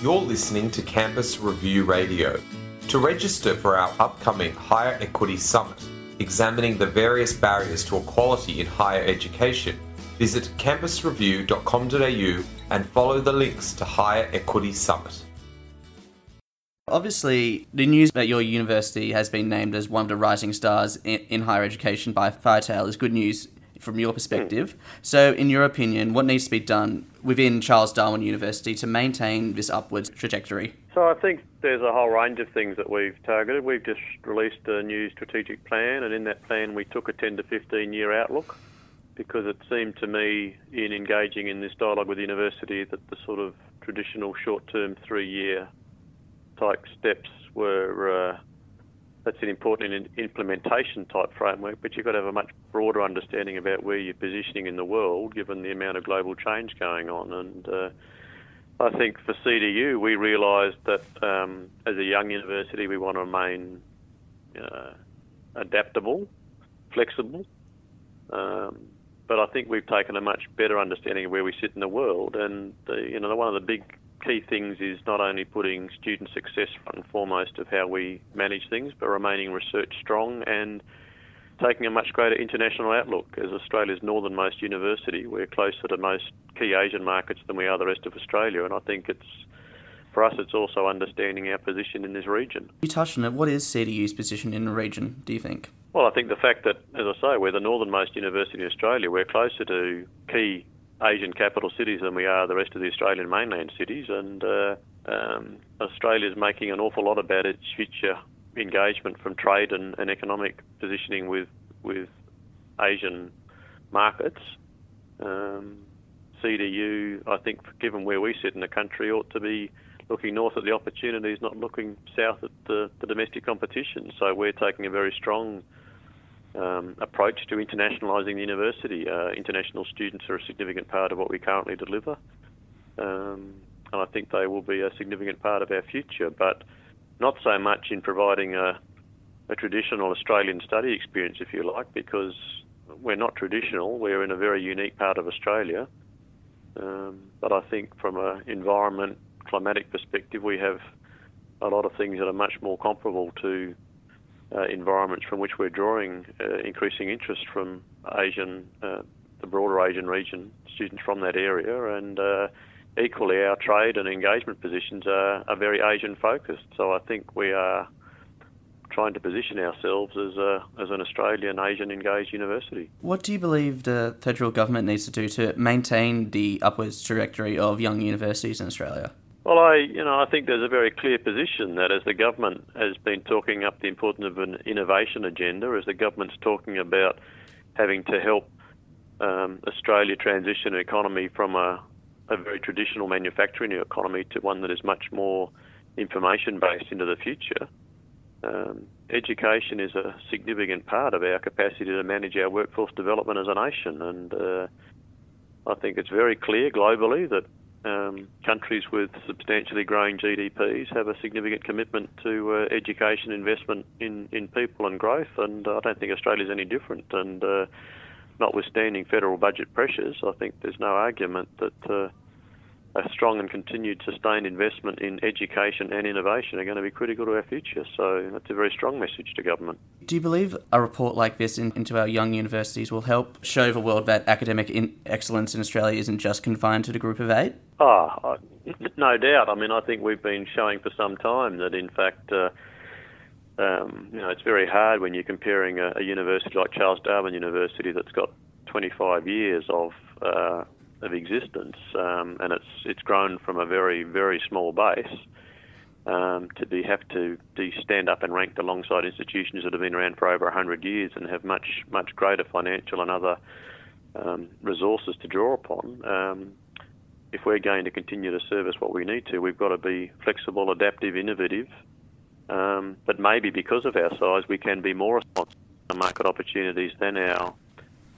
You're listening to Campus Review Radio. To register for our upcoming Higher Equity Summit, examining the various barriers to equality in higher education, visit campusreview.com.au and follow the links to Higher Equity Summit. Obviously, the news that your university has been named as one of the rising stars in, higher education by Firetail is good news from your perspective. So, in your opinion, what needs to be done within Charles Darwin University to maintain this upwards trajectory? So, I think there's a whole range of things that we've targeted. We've just released a new strategic plan, and in that plan, we took a 10 to 15 year outlook because it seemed to me, in engaging in this dialogue with the university, that the sort of traditional short term three year type steps were. Uh, that's an important implementation type framework, but you've got to have a much broader understanding about where you're positioning in the world, given the amount of global change going on. And uh, I think for CDU, we realised that um, as a young university, we want to remain uh, adaptable, flexible. Um, but I think we've taken a much better understanding of where we sit in the world, and the, you know, one of the big key things is not only putting student success front and foremost of how we manage things, but remaining research strong and taking a much greater international outlook. As Australia's northernmost university, we're closer to most key Asian markets than we are the rest of Australia, and I think it's for us, it's also understanding our position in this region. You touched on it. What is CDU's position in the region, do you think? Well, I think the fact that, as I say, we're the northernmost university in Australia, we're closer to key Asian capital cities than we are the rest of the Australian mainland cities, and uh, um, Australia is making an awful lot about its future engagement from trade and, and economic positioning with with Asian markets. Um, CDU, I think, given where we sit in the country, ought to be looking north at the opportunities, not looking south at the, the domestic competition. So we're taking a very strong um, approach to internationalising the university. Uh, international students are a significant part of what we currently deliver, um, and I think they will be a significant part of our future, but not so much in providing a, a traditional Australian study experience, if you like, because we're not traditional. We're in a very unique part of Australia. Um, but I think from an environment, climatic perspective, we have a lot of things that are much more comparable to uh, environments from which we're drawing uh, increasing interest from Asian, uh, the broader Asian region, students from that area, and uh, equally our trade and engagement positions are, are very Asian focused. So I think we are trying to position ourselves as a, as an Australian Asian engaged university. What do you believe the federal government needs to do to maintain the upwards trajectory of young universities in Australia? Well, I, you know, I think there's a very clear position that as the government has been talking up the importance of an innovation agenda, as the government's talking about having to help um, Australia transition an economy from a, a very traditional manufacturing economy to one that is much more information based into the future. Um, education is a significant part of our capacity to manage our workforce development as a nation, and uh, I think it's very clear globally that um, countries with substantially growing GDPs have a significant commitment to uh, education investment in, in people and growth, and I don't think Australia's any different. And uh, notwithstanding federal budget pressures, I think there's no argument that uh, a strong and continued sustained investment in education and innovation are going to be critical to our future. So that's a very strong message to government. Do you believe a report like this in, into our young universities will help show the world that academic in excellence in Australia isn't just confined to the group of eight? Oh, no doubt. I mean, I think we've been showing for some time that, in fact, uh, um, you know, it's very hard when you're comparing a, a, university like Charles Darwin University that's got 25 years of uh, of existence, um, and it's it's grown from a very very small base um, to be have to be stand up and ranked alongside institutions that have been around for over 100 years and have much much greater financial and other um, resources to draw upon. Um, if we're going to continue to service what we need to, we've got to be flexible, adaptive, innovative. Um, but maybe because of our size, we can be more responsive to market opportunities than our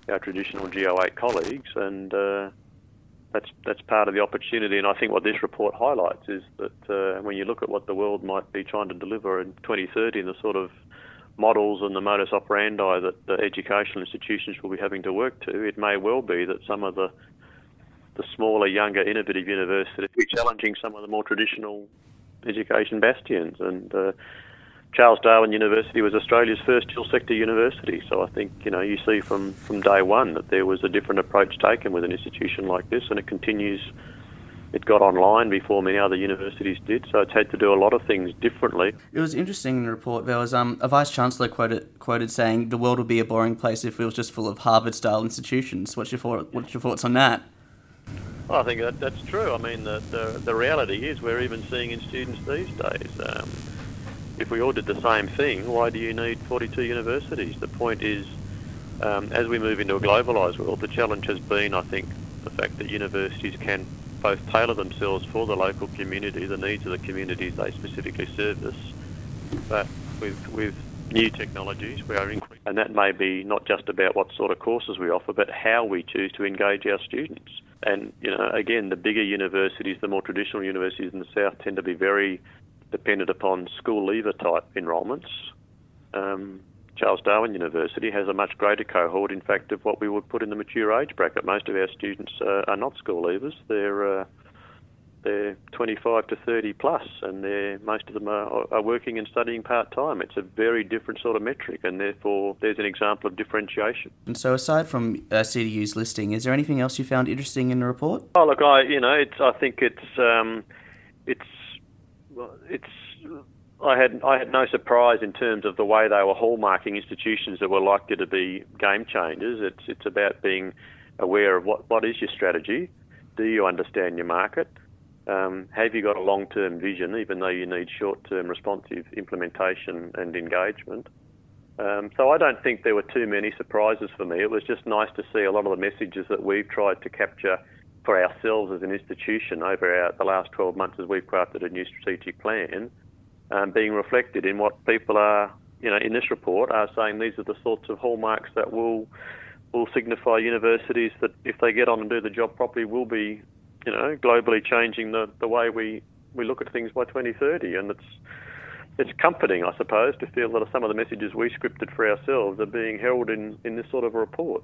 our traditional GO8 colleagues, and uh, that's that's part of the opportunity. And I think what this report highlights is that uh, when you look at what the world might be trying to deliver in 2030 and the sort of models and the modus operandi that the educational institutions will be having to work to, it may well be that some of the the smaller, younger, innovative universities, will be challenging some of the more traditional education bastions. And uh, Charles Darwin University was Australia's first dual sector university. So I think you know you see from from day one that there was a different approach taken with an institution like this, and it continues. It got online before many other universities did, so it's had to do a lot of things differently. It was interesting in the report. There was um, a vice chancellor quoted quoted saying, "The world would be a boring place if it was just full of Harvard-style institutions." What's your thought, What's your thoughts on that? Well, I think that, that's true. I mean, the, the, the reality is we're even seeing in students these days. Um, if we all did the same thing, why do you need 42 universities? The point is, um, as we move into a globalised world, the challenge has been, I think, the fact that universities can both tailor themselves for the local community, the needs of the communities they specifically service, but with, with new technologies, we are increasing. And that may be not just about what sort of courses we offer, but how we choose to engage our students. And, you know, again, the bigger universities, the more traditional universities in the south tend to be very dependent upon school leaver type enrolments. Um, Charles Darwin University has a much greater cohort, in fact, of what we would put in the mature age bracket. Most of our students uh, are not school leavers; they're uh, they're 25 to 30 plus, and they're most of them are, are working and studying part time. It's a very different sort of metric, and therefore there's an example of differentiation. And so, aside from uh, CDU's listing, is there anything else you found interesting in the report? Oh, look, I you know, it's I think it's um, it's it's I had I had no surprise in terms of the way they were hallmarking institutions that were likely to be game changers. It's it's about being aware of what, what is your strategy. Do you understand your market? Um, have you got a long term vision, even though you need short term responsive implementation and engagement? Um, so I don't think there were too many surprises for me. It was just nice to see a lot of the messages that we've tried to capture for ourselves as an institution over our, the last 12 months as we've crafted a new strategic plan um, being reflected in what people are, you know, in this report are saying these are the sorts of hallmarks that will will signify universities that if they get on and do the job properly will be, you know, globally changing the, the way we, we look at things by 2030. And it's it's comforting, I suppose, to feel that some of the messages we scripted for ourselves are being held in, in this sort of a report.